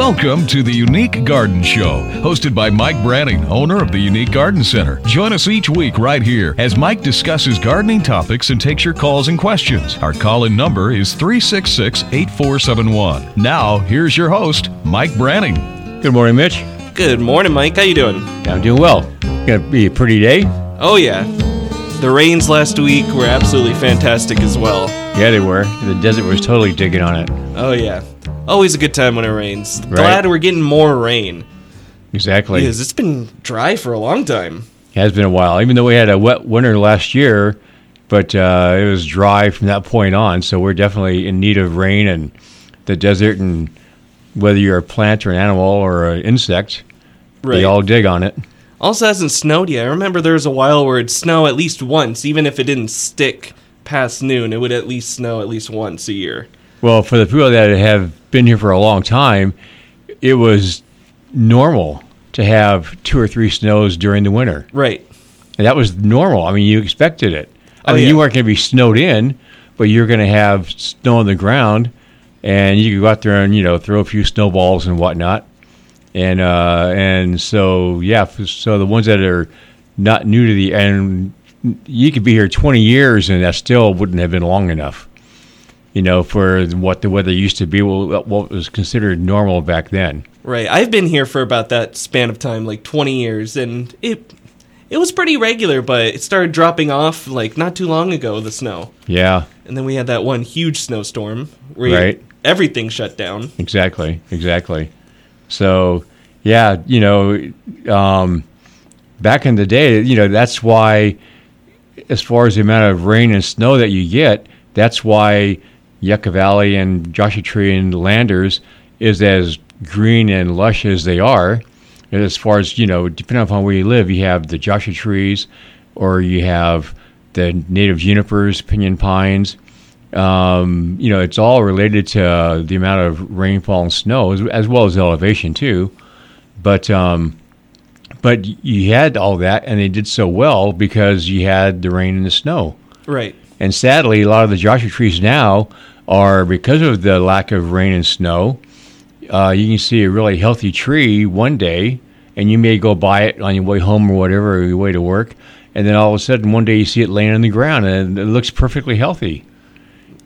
Welcome to the Unique Garden Show, hosted by Mike Branning, owner of the Unique Garden Center. Join us each week right here as Mike discusses gardening topics and takes your calls and questions. Our call in number is 366 8471. Now, here's your host, Mike Branning. Good morning, Mitch. Good morning, Mike. How you doing? I'm doing well. Gonna be a pretty day. Oh yeah. The rains last week were absolutely fantastic as well. Yeah, they were. The desert was totally digging on it. Oh yeah. Always a good time when it rains. Glad we're getting more rain. Exactly. Because it's been dry for a long time. It has been a while. Even though we had a wet winter last year, but uh, it was dry from that point on. So we're definitely in need of rain and the desert, and whether you're a plant or an animal or an insect, they all dig on it. Also hasn't snowed yet. I remember there was a while where it'd snow at least once, even if it didn't stick past noon. It would at least snow at least once a year. Well, for the people that have been here for a long time, it was normal to have two or three snows during the winter. Right. And that was normal. I mean, you expected it. I Oh, mean, yeah. you weren't going to be snowed in, but you're going to have snow on the ground, and you could go out there and you know throw a few snowballs and whatnot. And uh, and so yeah, so the ones that are not new to the and you could be here 20 years and that still wouldn't have been long enough. You know, for what the weather used to be, what was considered normal back then. Right. I've been here for about that span of time, like 20 years, and it it was pretty regular, but it started dropping off like not too long ago, the snow. Yeah, And then we had that one huge snowstorm where Right. everything shut down. Exactly, exactly. So, yeah, you know, um, back in the day, you know, that's why, as far as the amount of rain and snow that you get, that's why Yucca Valley and Joshua Tree and Landers is as green and lush as they are. And as far as, you know, depending upon where you live, you have the Joshua trees or you have the native junipers, pinyon pines um, you know, it's all related to uh, the amount of rainfall and snow, as, as well as elevation too. But um, but you had all that, and they did so well because you had the rain and the snow. Right. And sadly, a lot of the Joshua trees now are because of the lack of rain and snow. Uh, you can see a really healthy tree one day, and you may go by it on your way home or whatever, or your way to work, and then all of a sudden one day you see it laying on the ground, and it looks perfectly healthy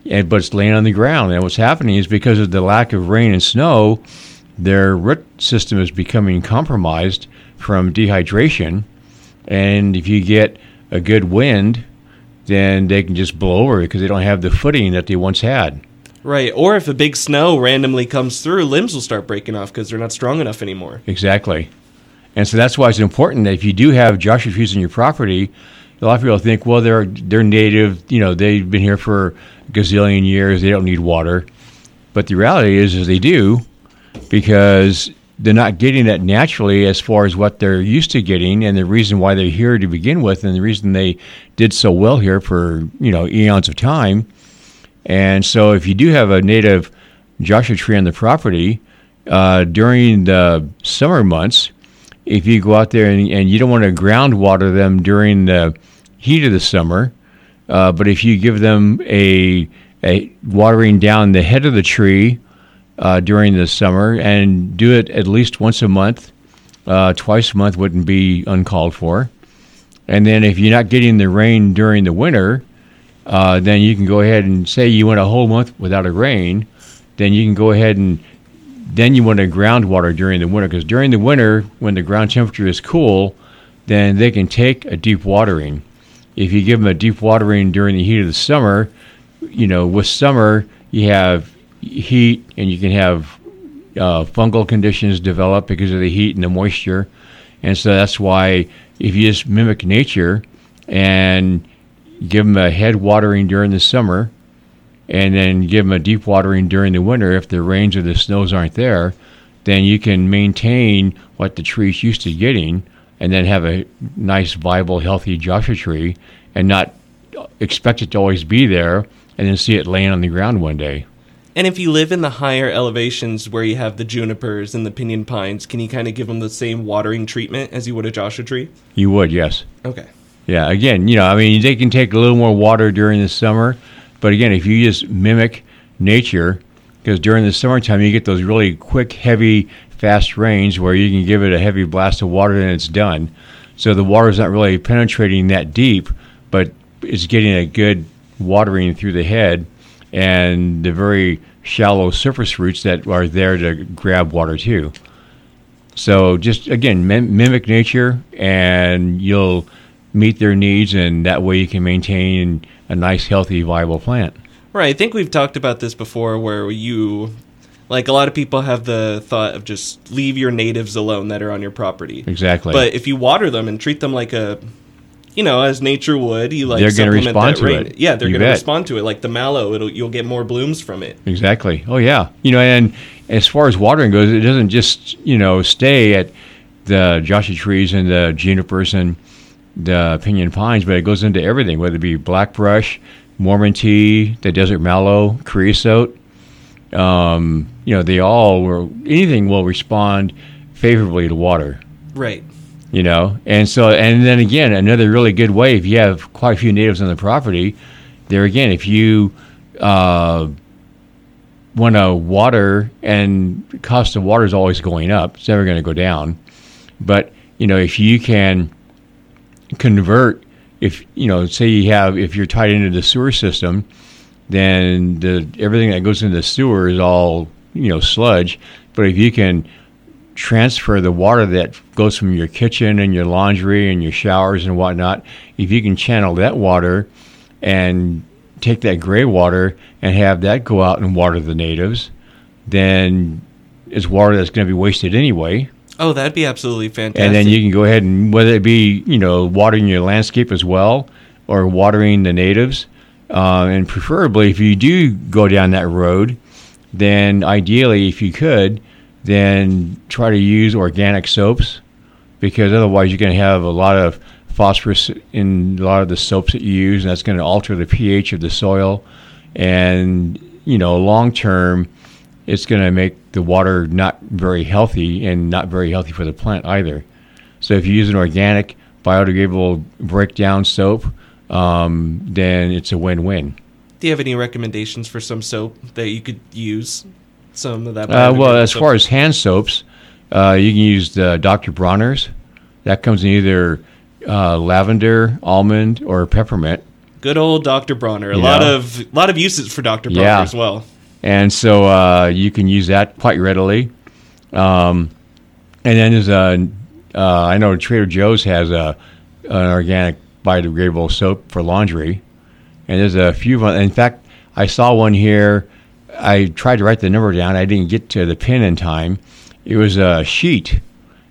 and but it's laying on the ground. And what's happening is because of the lack of rain and snow, their root system is becoming compromised from dehydration. And if you get a good wind, then they can just blow over because they don't have the footing that they once had. Right. Or if a big snow randomly comes through, limbs will start breaking off because they're not strong enough anymore. Exactly. And so that's why it's important that if you do have Joshua trees on your property, a lot of people think, well, they're they're native, you know, they've been here for a gazillion years, they don't need water. But the reality is, is they do, because they're not getting that naturally as far as what they're used to getting, and the reason why they're here to begin with, and the reason they did so well here for you know eons of time. And so, if you do have a native Joshua tree on the property uh, during the summer months, if you go out there and, and you don't want to ground water them during the heat of the summer, uh, but if you give them a, a watering down the head of the tree uh, during the summer and do it at least once a month, uh, twice a month wouldn't be uncalled for. And then if you're not getting the rain during the winter, uh, then you can go ahead and say you went a whole month without a rain, then you can go ahead and then you want to groundwater during the winter because during the winter when the ground temperature is cool, then they can take a deep watering. If you give them a deep watering during the heat of the summer, you know with summer you have heat and you can have uh, fungal conditions develop because of the heat and the moisture, and so that's why if you just mimic nature and give them a head watering during the summer and then give them a deep watering during the winter if the rains or the snows aren't there, then you can maintain what the tree's used to getting and then have a nice, viable, healthy Joshua tree and not expect it to always be there and then see it laying on the ground one day. And if you live in the higher elevations where you have the junipers and the pinyon pines, can you kind of give them the same watering treatment as you would a Joshua tree? You would, yes. Okay. Yeah, again, you know, I mean, they can take a little more water during the summer, but again, if you just mimic nature, because during the summertime you get those really quick, heavy, fast rains where you can give it a heavy blast of water and it's done. So the water's not really penetrating that deep, but it's getting a good watering through the head and the very shallow surface roots that are there to grab water too. So just again, mim- mimic nature, and you'll meet their needs, and that way you can maintain a nice, healthy, viable plant. Right. I think we've talked about this before where you like a lot of people have the thought of just leave your natives alone that are on your property. Exactly. But if you water them and treat them like a you know, as nature would, you like They're gonna supplement respond to rain. it. Yeah, they're going to respond to it. Like the mallow, it'll you'll get more blooms from it. Exactly. Oh yeah. You know, and as far as watering goes, it doesn't just you know stay at the Joshua trees and the junipers and the pinyon pines, but it goes into everything, whether it be blackbrush, Mormon tea, the desert mallow, creosote. Um, you know, they all will anything will respond favorably to water. Right. You know, and so and then again, another really good way if you have quite a few natives on the property, there again, if you uh, want to water and cost of water is always going up, it's never going to go down. But you know, if you can convert, if you know, say you have, if you're tied into the sewer system, then the everything that goes into the sewer is all you know sludge. But if you can transfer the water that goes from your kitchen and your laundry and your showers and whatnot, if you can channel that water and take that gray water and have that go out and water the natives, then it's water that's going to be wasted anyway. Oh, that'd be absolutely fantastic. And then you can go ahead and whether it be you know watering your landscape as well or watering the natives, uh, and preferably if you do go down that road, then ideally if you could, then try to use organic soaps because otherwise you're going to have a lot of phosphorus in a lot of the soaps that you use, and that's going to alter the pH of the soil, and you know long term it's going to make the water not very healthy and not very healthy for the plant either. So if you use an organic, biodegradable breakdown soap, um, then it's a win-win. Do you have any recommendations for some soap that you could use? Some of that. Uh, well, as soap? far as hand soaps, uh, you can use the Dr. Bronner's. That comes in either uh, lavender, almond, or peppermint. good old Dr. Bronner, a You lot know? of lot of uses for Dr. Bronner Yeah. as well. and so uh, you can use that quite readily. Um, and then there's a, uh, I know Trader Joe's has a an organic biodegradable soap for laundry, and there's a few. In fact, I saw one here. I tried to write the number down. I didn't get to the pin in time. It was a sheet,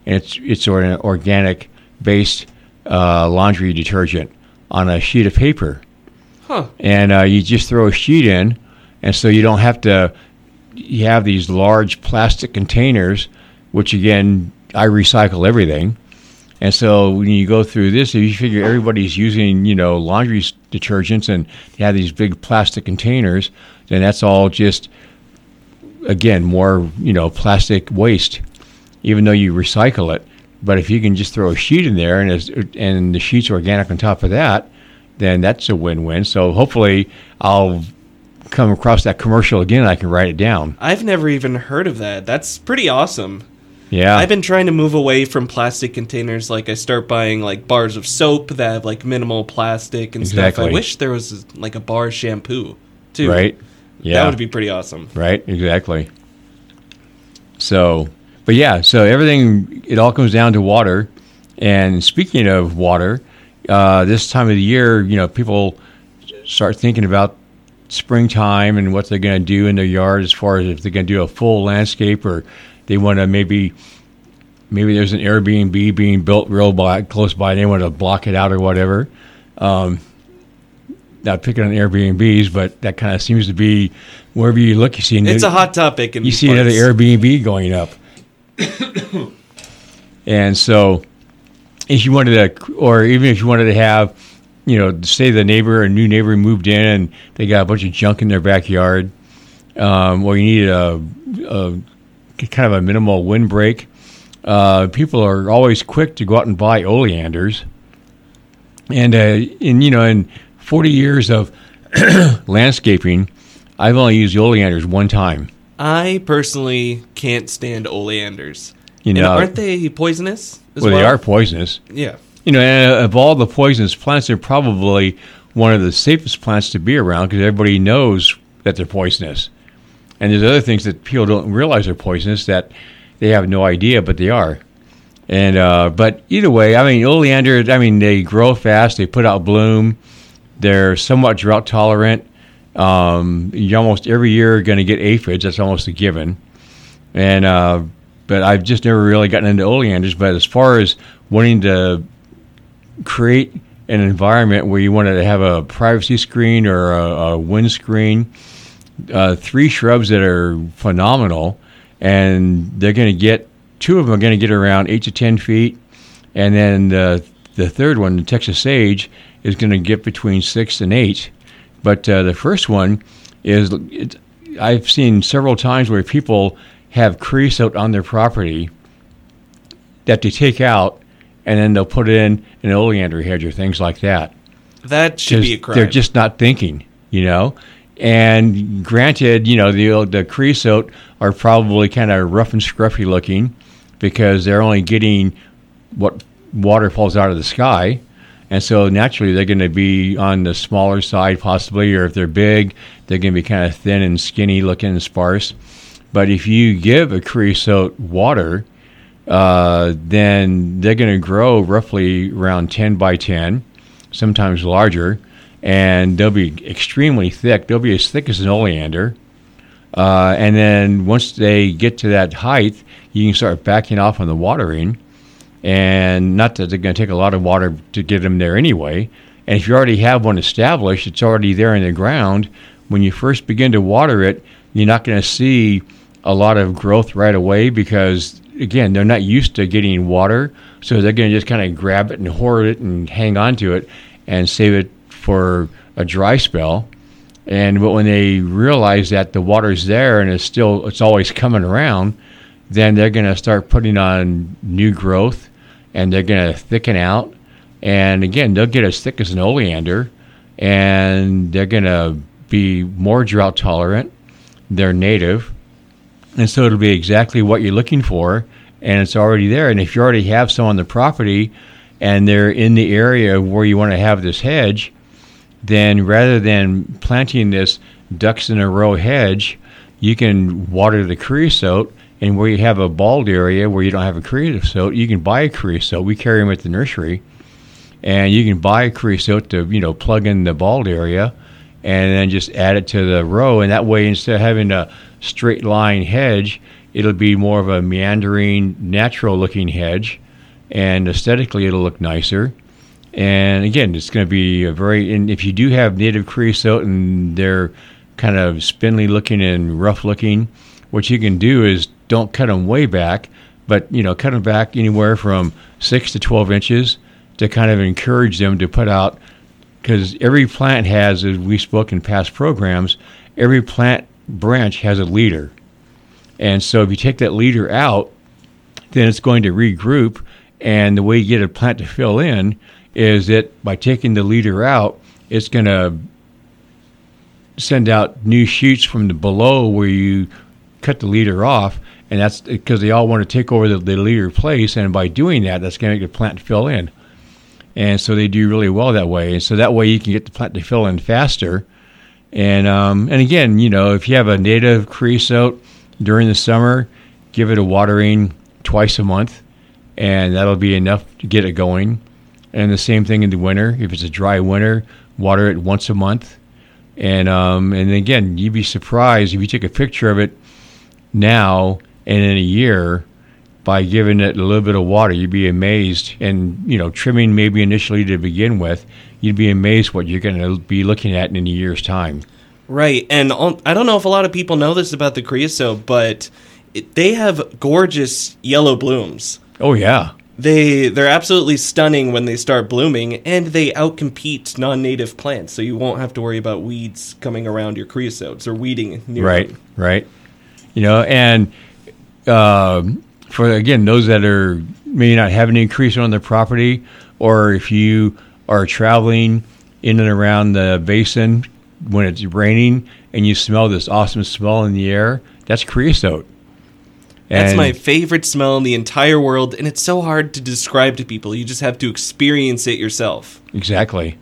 and it's it's sort of an organic based uh, laundry detergent on a sheet of paper Huh. and uh, you just throw a sheet in, and so you don't have to. You have these large plastic containers, which again I recycle everything, and so when you go through this, if you figure everybody's using you know laundry detergents and you have these big plastic containers, then that's all just again more you know plastic waste, even though you recycle it. But if you can just throw a sheet in there and and the sheet's organic on top of that, then that's a win-win. So hopefully I'll come across that commercial again and I can write it down. I've never even heard of that. That's pretty awesome. Yeah. I've been trying to move away from plastic containers. Like I start buying like bars of soap that have like minimal plastic and stuff. I wish there was like a bar shampoo too. right. Yeah. That would be pretty awesome. Right, exactly. So, but yeah, so everything, it all comes down to water. And speaking of water, uh, this time of the year, you know, people start thinking about springtime and what they're going to do in their yard as far as if they're going to do a full landscape or they want to maybe maybe there's an Airbnb being built real by, close by and they want to block it out or whatever. Um, not picking on Airbnbs, but that kind of seems to be wherever you look, you see It's a hot topic. In you see another. Airbnb going up. and so, if you wanted to, or even if you wanted to have, you know, say the neighbor, a new neighbor moved in and they got a bunch of junk in their backyard, um, or you need a, a kind of a minimal windbreak. Uh, people are always quick to go out and buy oleanders, and uh, in you know, in 40 years of landscaping, I've only used oleanders one time I personally can't stand oleanders. You And know, aren't they poisonous? As well, well, they are poisonous. Yeah. You know, of all the poisonous plants, they're probably one of the safest plants to be around because everybody knows that they're poisonous. And there's other things that people don't realize are poisonous that they have no idea, but they are. And uh, but either way, I mean, oleander. I mean, they grow fast. They put out bloom. They're somewhat drought tolerant. Um, you almost every year are going to get aphids. That's almost a given. And uh, but I've just never really gotten into oleanders. But as far as wanting to create an environment where you wanted to have a privacy screen or a, a wind screen, uh, three shrubs that are phenomenal, and they're going to get two of them are going to get around eight to ten feet, and then the the third one, the Texas sage, is going to get between six and eight. But uh, the first one is it, I've seen several times where people have creosote on their property that they take out, and then they'll put in an oleander hedge or things like that. That should be a crime. They're just not thinking, you know. And granted, you know the the creosote are probably kind of rough and scruffy looking because they're only getting what water falls out of the sky, and so naturally they're going to be on the smaller side possibly, or if they're big, they're going to be kind of thin and skinny looking and sparse. But if you give a creosote water, uh, then they're going to grow roughly around 10 by 10, sometimes larger, and they'll be extremely thick. They'll be as thick as an oleander. Uh, and then once they get to that height, you can start backing off on the watering. And not that they're going to take a lot of water to get them there anyway. And if you already have one established, it's already there in the ground. When you first begin to water it, you're not going to see a lot of growth right away because, again, they're not used to getting water. So they're going to just kind of grab it and hoard it and hang on to it and save it for a dry spell. And but when they realize that the water's there and it's still it's always coming around, then they're going to start putting on new growth, and they're going to thicken out. And again, they'll get as thick as an oleander, and they're going to be more drought tolerant. They're native, and so it'll be exactly what you're looking for, and it's already there. And if you already have some on the property, and they're in the area where you want to have this hedge, then rather than planting this ducks in a row hedge, you can water the creosote. And where you have a bald area where you don't have a creosote, you can buy a creosote. We carry them at the nursery, and you can buy a creosote to you know plug in the bald area, and then just add it to the row. And that way, instead of having a straight line hedge, it'll be more of a meandering, natural looking hedge, and aesthetically it'll look nicer. And again, it's going to be a very. And if you do have native creosote and they're kind of spindly looking and rough looking, what you can do is don't cut them way back, but you know, cut them back anywhere from six to twelve inches to kind of encourage them to put out. Because every plant has, as we spoke in past programs, every plant branch has a leader, and so if you take that leader out, then it's going to regroup. And the way you get a plant to fill in is that by taking the leader out, it's going to send out new shoots from the below where you cut the leader off, and that's because they all want to take over the, the leader place. And by doing that, that's going to make the plant fill in. And so they do really well that way. And so that way you can get the plant to fill in faster. And um, and again, you know, if you have a native creosote during the summer, give it a watering twice a month, and that'll be enough to get it going. And the same thing in the winter. If it's a dry winter, water it once a month. And um, and again, you'd be surprised if you take a picture of it now and in a year by giving it a little bit of water. You'd be amazed. And you know, trimming maybe initially to begin with, you'd be amazed what you're going to be looking at in a year's time. Right, and I don't know if a lot of people know this about the creosote, but it, they have gorgeous yellow blooms. Oh yeah, They they're absolutely stunning when they start blooming, and they outcompete non-native plants. So you won't have to worry about weeds coming around your creosotes or weeding right, them. right. You know, and um for again those that are may not have any increase on their property, or if you are traveling in and around the basin when it's raining and you smell this awesome smell in the air, That's creosote. That's my favorite smell in the entire world, and it's so hard to describe to people. You just have to experience it yourself. Exactly.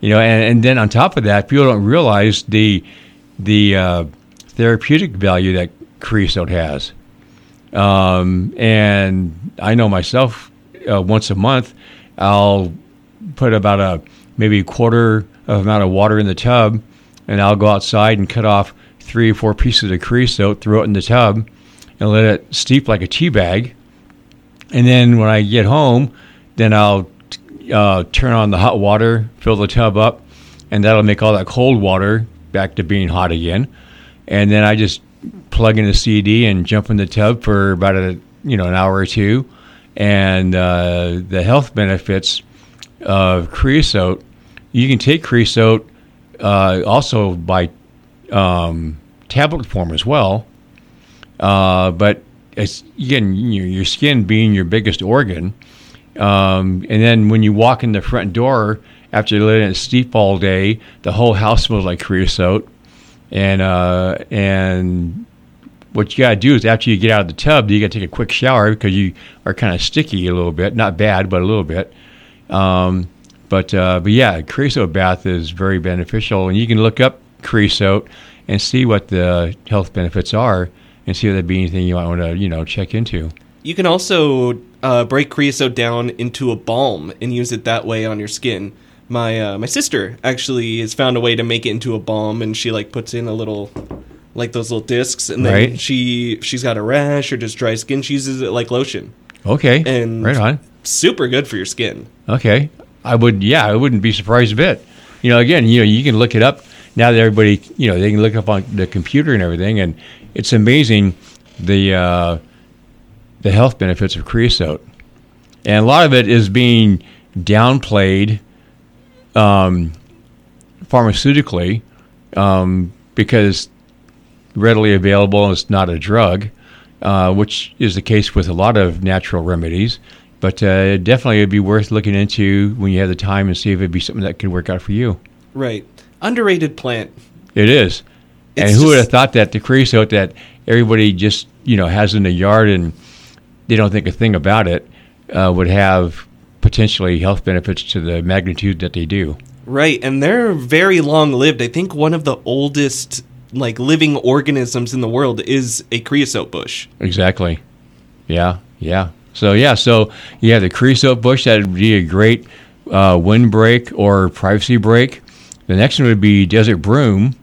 You know, and, and then on top of that, people don't realize the the uh, therapeutic value that creosote has. Um, and I know myself, uh, once a month, I'll put about a maybe a quarter of amount of water in the tub, and I'll go outside and cut off three or four pieces of creosote, throw it in the tub, and let it steep like a tea bag. And then when I get home, then I'll uh, turn on the hot water, fill the tub up, and that'll make all that cold water back to being hot again. And then I just plug in a CD and jump in the tub for about a you know an hour or two, and uh, the health benefits of creosote. You can take creosote uh, also by um, tablet form as well. Uh, but again your, your skin being your biggest organ, um, and then when you walk in the front door after letting it steep all day, the whole house smells like creosote. And uh, and what you got to do is after you get out of the tub, you got to take a quick shower because you are kind of sticky a little bit, not bad, but a little bit. Um, but uh, but yeah, creosote bath is very beneficial, and you can look up creosote and see what the health benefits are, and see if there'd be anything you might want to you know check into. You can also uh, break creosote down into a balm and use it that way on your skin. My uh, my sister actually has found a way to make it into a balm, and she like puts in a little like those little discs, and then Right. she she's got a rash or just dry skin. She uses it like lotion. Okay, And- right on. Super good for your skin. Okay, I would. Yeah, I wouldn't be surprised a bit. You know, again, you know, you can look it up now that everybody, you know, they can look up on the computer and everything, and it's amazing the uh, the health benefits of creosote, and a lot of it is being downplayed um, pharmaceutically um, because readily available is not a drug, uh, which is the case with a lot of natural remedies. But uh, definitely, it'd be worth looking into when you have the time and see if it'd be something that could work out for you. Right. Underrated plant. It is. and It's who would have thought that the creosote that everybody just you know has in the yard and they don't think a thing about it uh, would have potentially health benefits to the magnitude that they do. Right, and they're very long lived. I think one of the oldest like living organisms in the world is a creosote bush. Exactly. Yeah, yeah. So yeah, so yeah, the creosote bush that would be a great uh, windbreak or privacy break. The next one would be desert broom,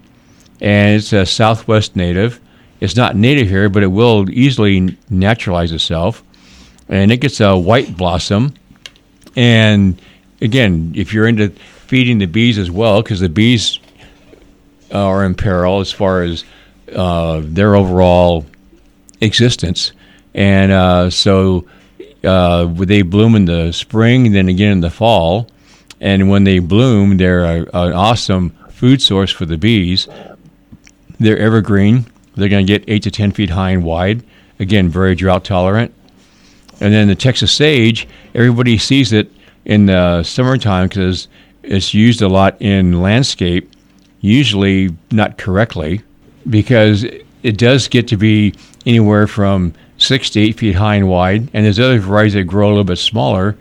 and it's a Southwest native. It's not native here, but it will easily naturalize itself, and it gets a white blossom. And again, if you're into feeding the bees as well, because the bees are in peril as far as uh, their overall existence. And uh, so uh, they bloom in the spring, then again in the fall. And when they bloom, they're a, an awesome food source for the bees. They're evergreen. They're going to get eight to ten feet high and wide. Again, very drought tolerant. And then the Texas sage, everybody sees it in the summertime because it's used a lot in landscape, usually not correctly, because it does get to be anywhere from six to eight feet high and wide. And there's other varieties that grow a little bit smaller,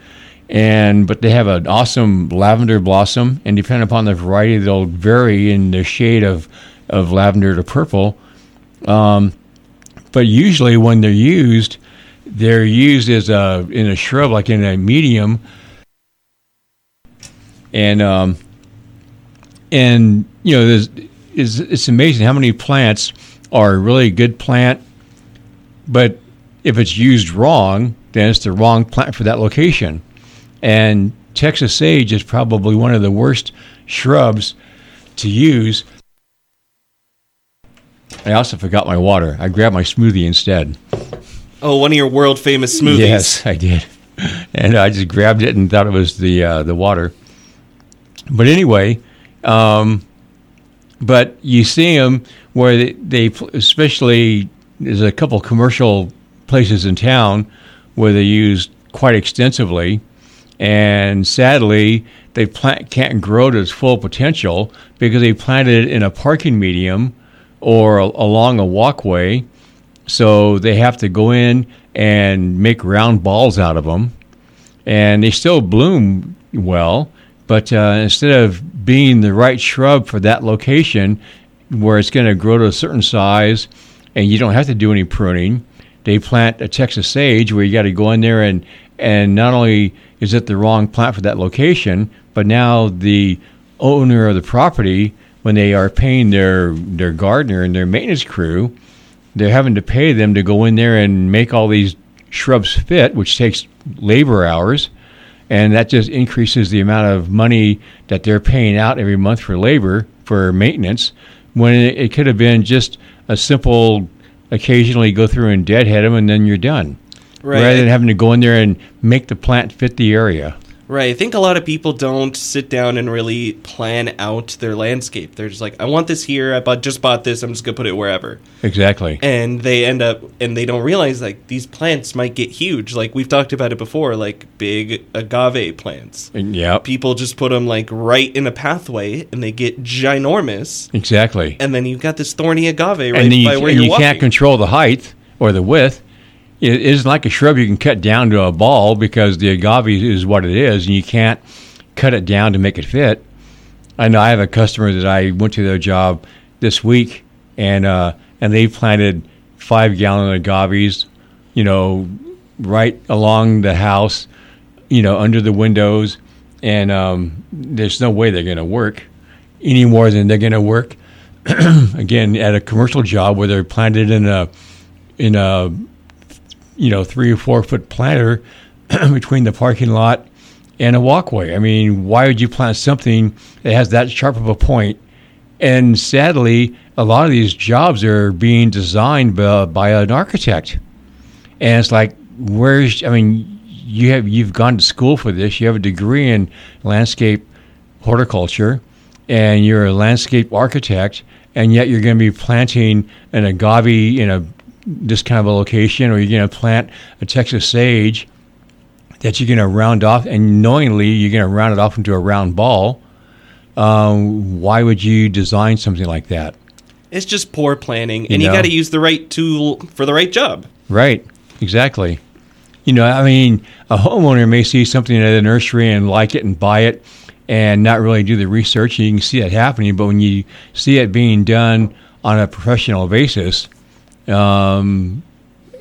and but they have an awesome lavender blossom, and depending upon the variety, they'll vary in the shade of of lavender to purple. Um, but usually, when they're used, they're used as a in a shrub, like in a medium, and um, and you know, there's is it's amazing how many plants are a really good plant, but if it's used wrong, then it's the wrong plant for that location. And Texas sage is probably one of the worst shrubs to use. I also forgot my water. I grabbed my smoothie instead. Oh, one of your world famous smoothies. Yes, I did, and I just grabbed it and thought it was the uh, the water. But anyway, um, but you see them where they, they, especially there's a couple commercial places in town where they use quite extensively, and sadly they plant can't grow to its full potential because they planted it in a parking medium or a- along a walkway So they have to go in and make round balls out of them, and they still bloom well. But uh, instead of being the right shrub for that location, where it's going to grow to a certain size, and you don't have to do any pruning, they plant a Texas sage where you got to go in there and and not only is it the wrong plant for that location, but now the owner of the property, when they are paying their their gardener and their maintenance crew, they're having to pay them to go in there and make all these shrubs fit, which takes labor hours, and that just increases the amount of money that they're paying out every month for labor for maintenance. When it, could have been just a simple, occasionally go through and deadhead them, and then you're done Right. rather than having to go in there and make the plant fit the area. Right. I think a lot of people don't sit down and really plan out their landscape. They're just like, I want this here. I bought, just bought this. I'm just gonna put it wherever. Exactly. And they end up, and they don't realize like these plants might get huge. Like we've talked about it before, like big agave plants. Yeah, People just put them like right in a pathway, and they get ginormous. exactly. And then you've got this thorny agave right and then you, by where and you're you walking. can't control the height or the width. It isn't like a shrub you can cut down to a ball because the agave is what it is, and you can't cut it down to make it fit. I know I have a customer that I went to their job this week, and uh, and they planted five gallon agaves, you know, right along the house, you know, under the windows, and um, there's no way they're going to work any more than they're going to work again at a commercial job where they're planted in a in a you know three or four foot planter between the parking lot and a walkway. I mean, why would you plant something that has that sharp of a point? And sadly, a lot of these jobs are being designed by, by an architect, and it's like, where's? I mean, you have you've gone to school for this. You have a degree in landscape horticulture, and you're a landscape architect, and yet you're going to be planting an agave in a this kind of a location, or you're going to plant a Texas sage that you're going to round off, and knowingly you're going to round it off into a round ball. Um, why would you design something like that? It's just poor planning, You and you know? got to use the right tool for the right job. Right, exactly. You know, I mean, a homeowner may see something at a nursery and like it and buy it and not really do the research. And you can see that happening, but when you see it being done on a professional basis, um,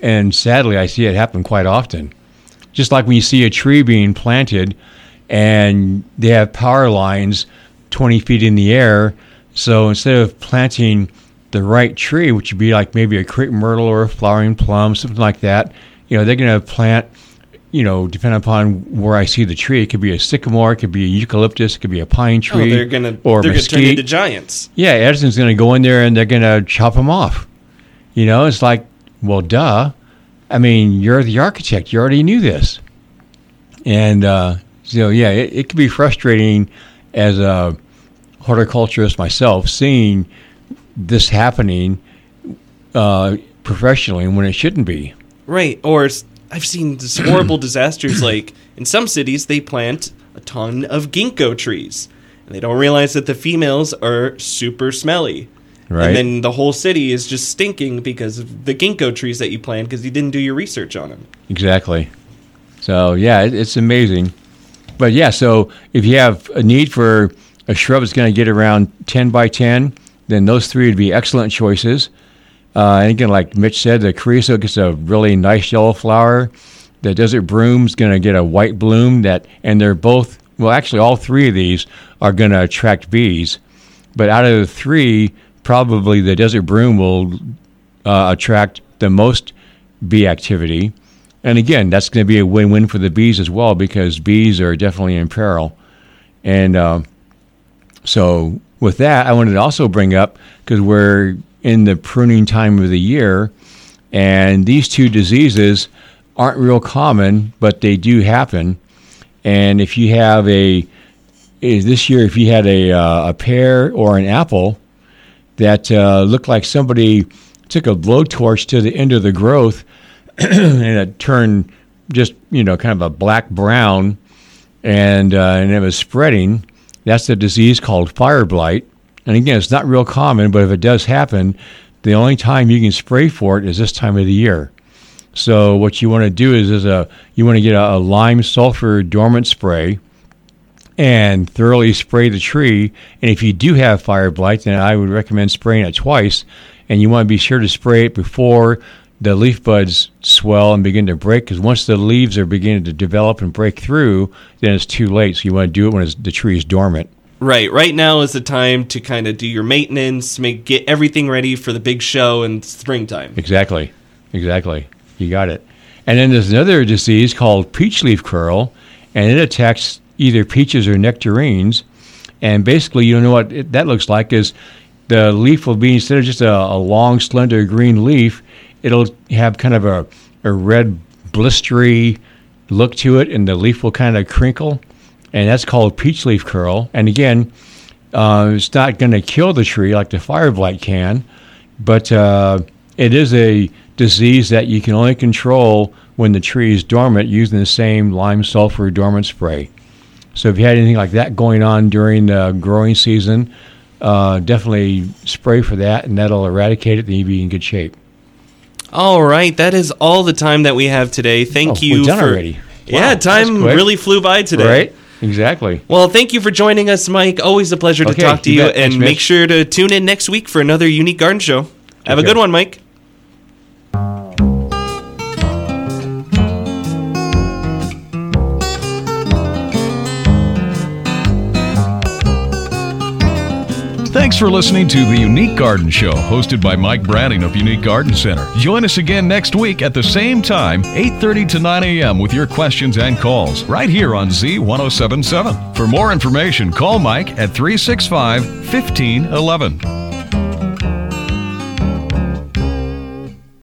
and sadly, I see it happen quite often. Just like when you see a tree being planted and they have power lines 20 feet in the air. So instead of planting the right tree, which would be like maybe a crepe myrtle or a flowering plum, something like that, you know, they're going to plant, you know, depending upon where I see the tree, it could be a sycamore, it could be a eucalyptus, it could be a pine Oh, tree, they're gonna or they're gonna turn mesquite. into giants. Yeah, Edison's going to go in there and they're going to chop them off. You know, it's like, well, duh. I mean, you're the architect. You already knew this. And uh, so, yeah, it, it can be frustrating as a horticulturist myself seeing this happening uh, professionally when it shouldn't be. Right. Or I've seen this horrible disasters like in some cities they plant a ton of ginkgo trees. And they don't realize that the females are super smelly. Right. And then the whole city is just stinking because of the ginkgo trees that you planted because you didn't do your research on them. Exactly. So yeah, it, it's amazing. But yeah, so if you have a need for a shrub that's going to get around 10 by 10, then those three would be excellent choices. Uh, and again, like Mitch said, the creosote gets a really nice yellow flower. The desert broom's going to get a white bloom that, and they're both well, actually, all three of these are going to attract bees. But out of the three, probably the desert broom will uh, attract the most bee activity. And again, that's going to be a win-win for the bees as well because bees are definitely in peril. And uh, so, with that, I wanted to also bring up because we're in the pruning time of the year, and these two diseases aren't real common, but they do happen. And if you have a this year, if you had a uh, a pear or an apple that uh, looked like somebody took a blowtorch to the end of the growth and it turned just you know kind of a black brown and uh, and it was spreading. That's a disease called fire blight. And again, it's not real common, but if it does happen, the only time you can spray for it is this time of the year. So what you want to do is, is a you want to get a, a lime sulfur dormant spray and thoroughly spray the tree. And if you do have fire blight, then I would recommend spraying it twice. And you want to be sure to spray it before the leaf buds swell and begin to break because once the leaves are beginning to develop and break through, then it's too late. So you want to do it when the tree is dormant. Right. Right now is the time to kind of do your maintenance, make get everything ready for the big show in springtime. Exactly. Exactly. You got it. And then there's another disease called peach leaf curl, and it attacks either peaches or nectarines. And basically, you know what it, that looks like is the leaf will be instead of just a, a long, slender green leaf, it'll have kind of a, a red, blistery look to it, and the leaf will kind of crinkle. And that's called peach leaf curl. And again, uh, it's not going to kill the tree like the fire blight can, but uh, it is a disease that you can only control when the tree is dormant using the same lime sulfur dormant spray. So if you had anything like that going on during the growing season, uh, definitely spray for that, and that'll eradicate it. Then you'll be in good shape. All right, that is all the time that we have today. Thank Oh, you for already. Yeah, Wow, time really flew by today. Right? Exactly. Well, thank you for joining us, Mike. Always a pleasure to Okay, talk to you you, and Thanks, make sure to tune in next week for another unique garden show. Have a good one, Mike. Thanks for listening to the Unique Garden Show, hosted by Mike Branning of Unique Garden Center. Join us again next week at the same time, 8:30 to 9 a.m. with your questions and calls right here on Z1077. For more information, call Mike at 365 1511.